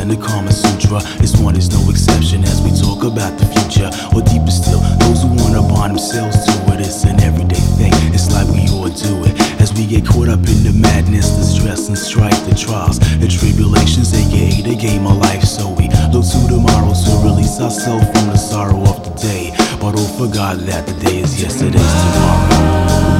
than the Kama Sutra. This one is no exception as we talk about the future. Or deeper still, those who wanna bond themselves to it. It's an everyday thing, it's like we all do it. As we get caught up in the madness, the stress and strife, the trials, the tribulations, aka the game of life. So we look to tomorrow to release ourselves from the sorrow of the day. But oh, forgot that the day is yesterday's tomorrow.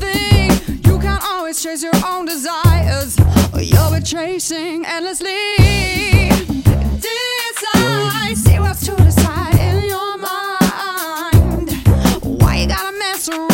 thing. You can't always chase your own desires, or you'll be chasing endlessly. Decide, see what's to decide in your mind. Why you gotta mess around?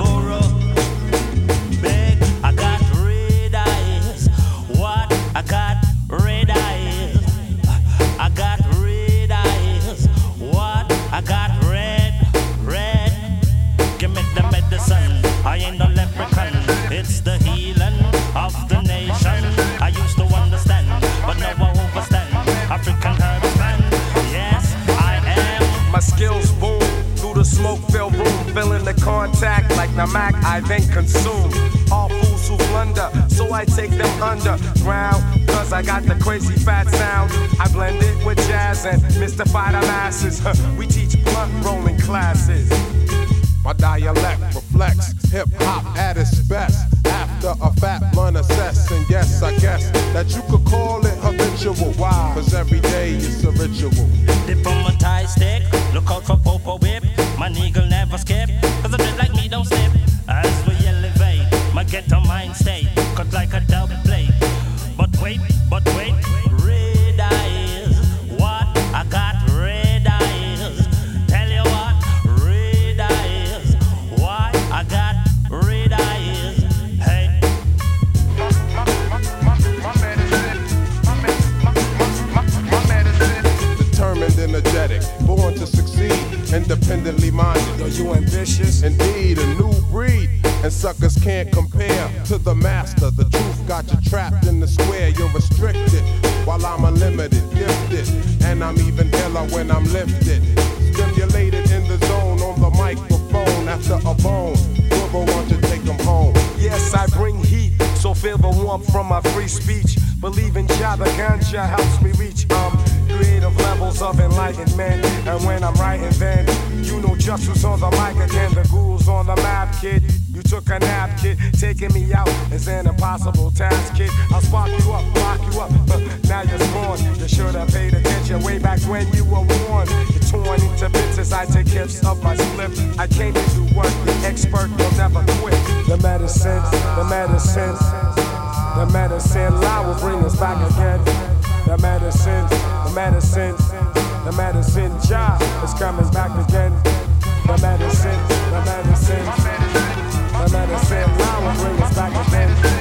even iller when I'm lifted. Stimulated in the zone on the microphone after a bone. Turbo want to take them home. Yes, I bring heat, so feel the warmth from my free speech. Believe in Jah, helps me reach. Um, creative levels of enlightenment. And when I'm writing, then you know just who's on the mic again. The ghouls on the map, kid. You took a nap, kid. Taking me out is an impossible task, kid. I'll spark you up, lock you up. now you're scorned. You should have paid attention way back when you were warned. You're torn into bits as I take gifts of my slip. I came to do work. The expert will never quit. The medicine, the medicine, the medicine. I will bring us back again. The medicine, the medicine, the medicine jar is coming back again. The medicine, the medicine, the medicine now will bring us back again.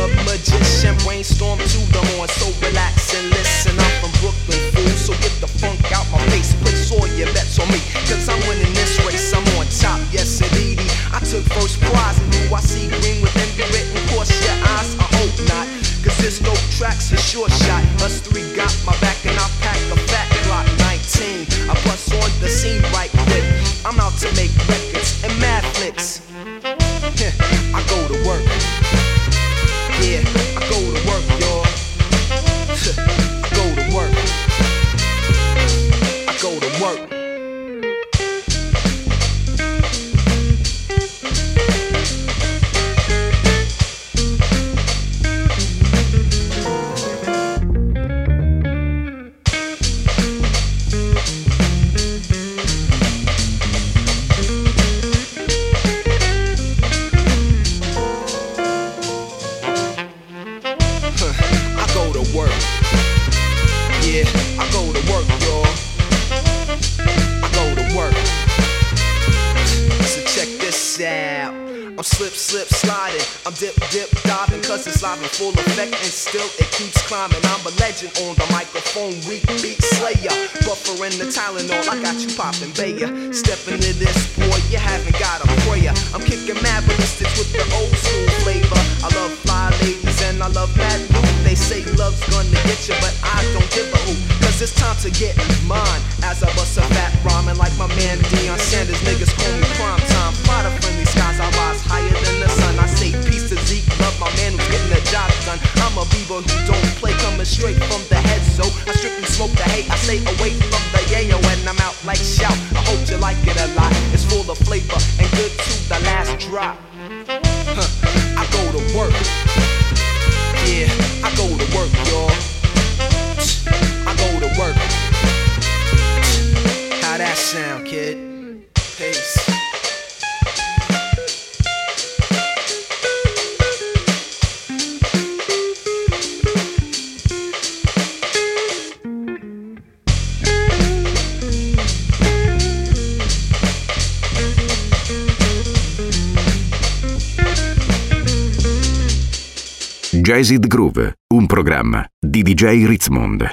the magician. Rainstorm to the horn, so relax and listen. I'm from Brooklyn, fool, so get the funk out my face. Place all your bets on me, cause I'm winning this race. I'm on top, yes indeedy. I took first prize, and do I see green with envy written? Cross your eyes, I hope not, cause this dope track's a sure shot. Jazzed Groove, un programma di DJ Ritzmond.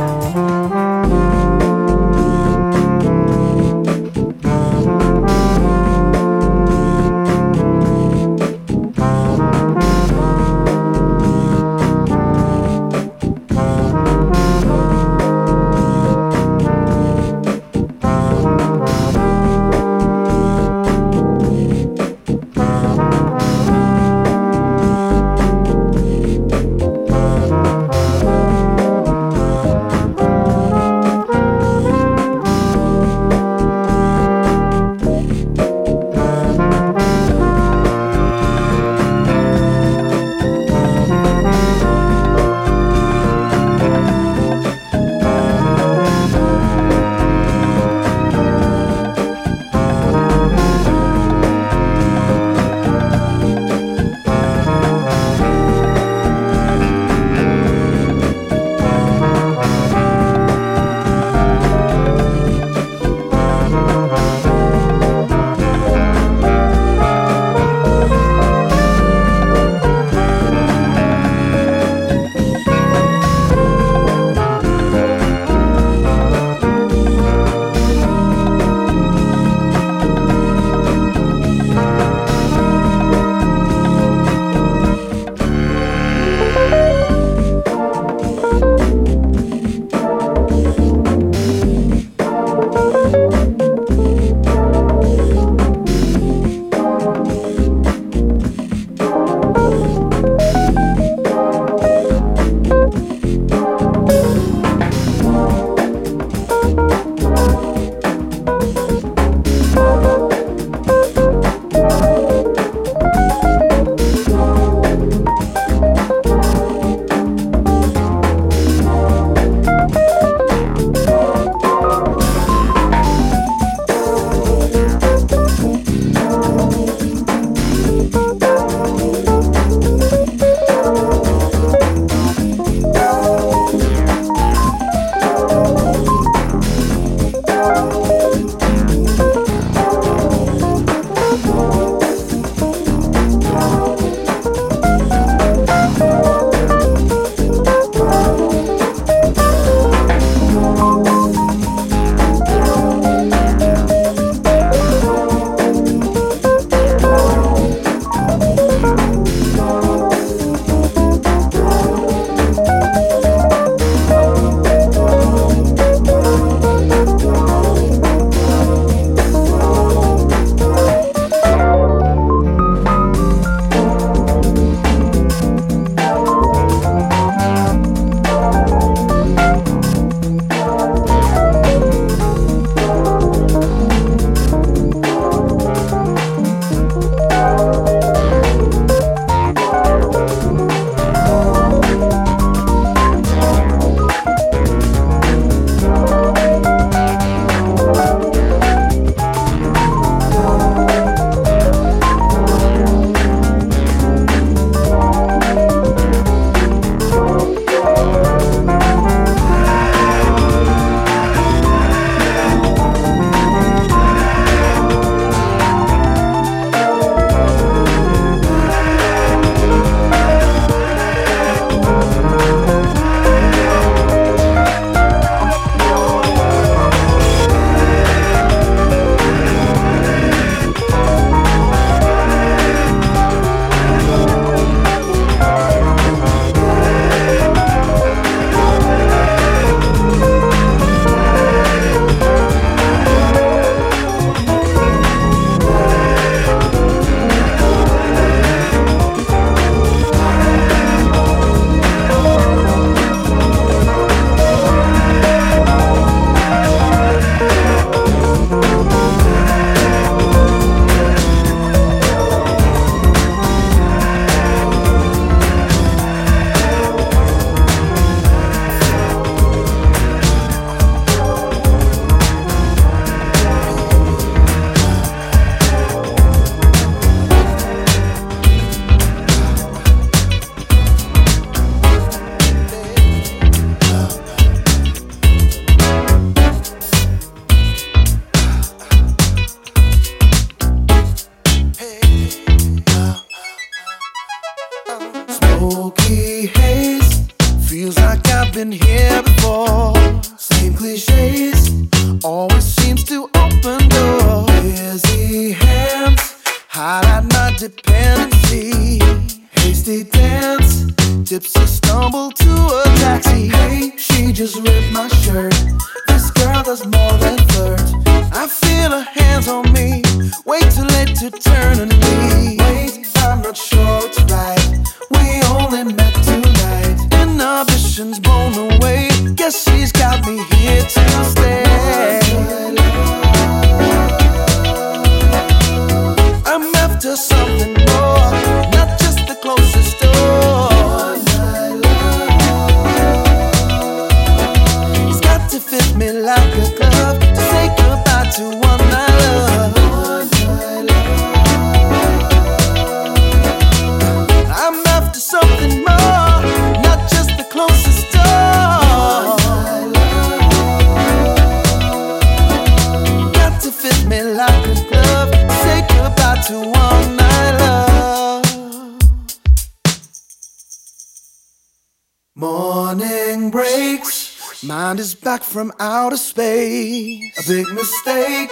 Mind is back from outer space. A big mistake.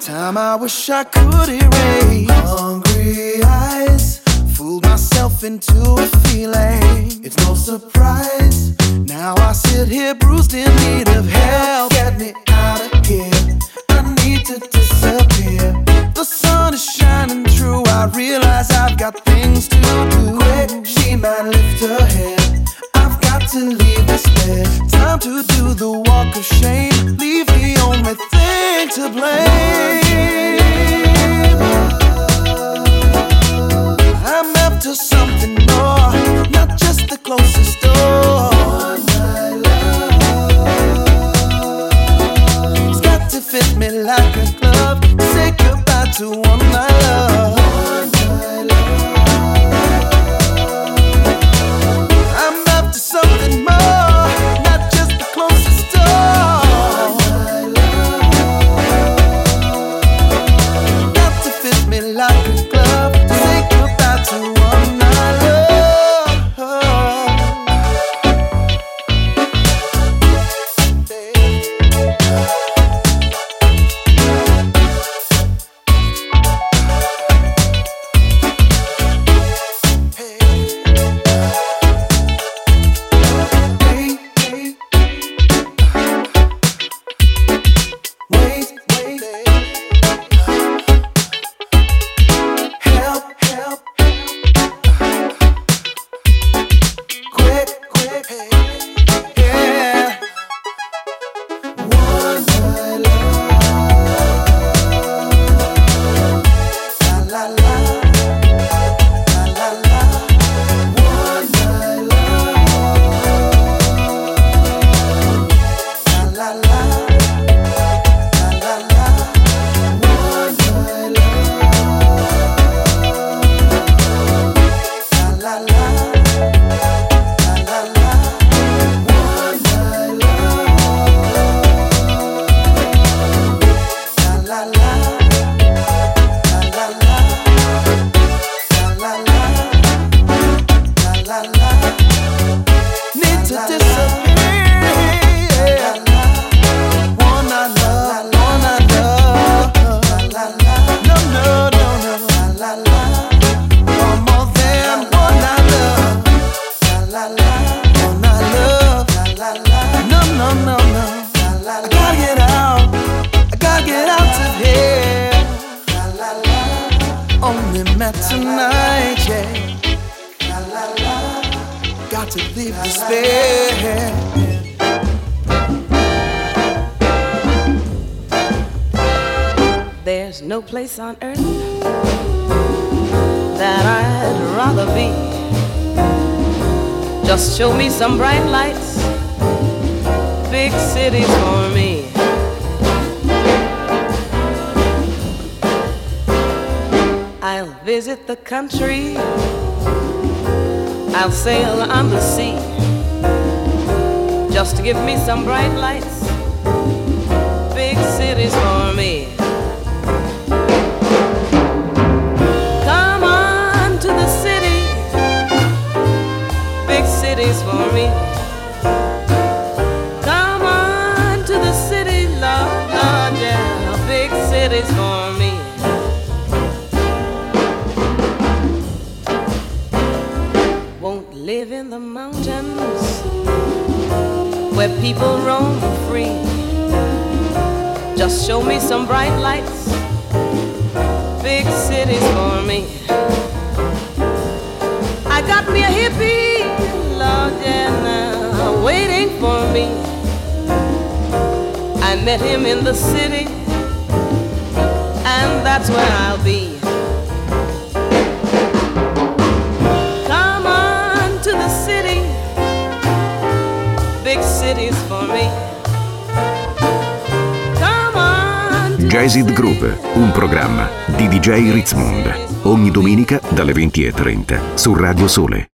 Time I wish I could erase. Hungry eyes. Fooled myself into a feeling. It's no surprise. Now I sit here bruised in need of help. Get me out of here. I need to disappear. The sun is shining through. I realize I've got things to do. Quick, she might lift her head. To leave this bed. Time to do the walk of shame. Leave the only thing to blame. I'm after something more, not just the closest door. It's got to fit me like a glove. Say goodbye to one I There's no place on earth that I'd rather be. Just show me some bright lights, big cities for me. I'll visit the country, I'll sail on the sea. Just to give me some bright lights, big cities for me. Cities for me. Come on to the city, Lord, Lord, yeah, big cities for me. Won't live in the mountains where people roam free. Just show me some bright lights, big cities for me. I got me a hippie, for me. I met him in the city, and that's where I'll be. Come on to the city, big cities for me. Come on to Jazz It Groove, un programma di DJ Ritzmond. Ogni domenica dalle 20.30 su Radio Sole.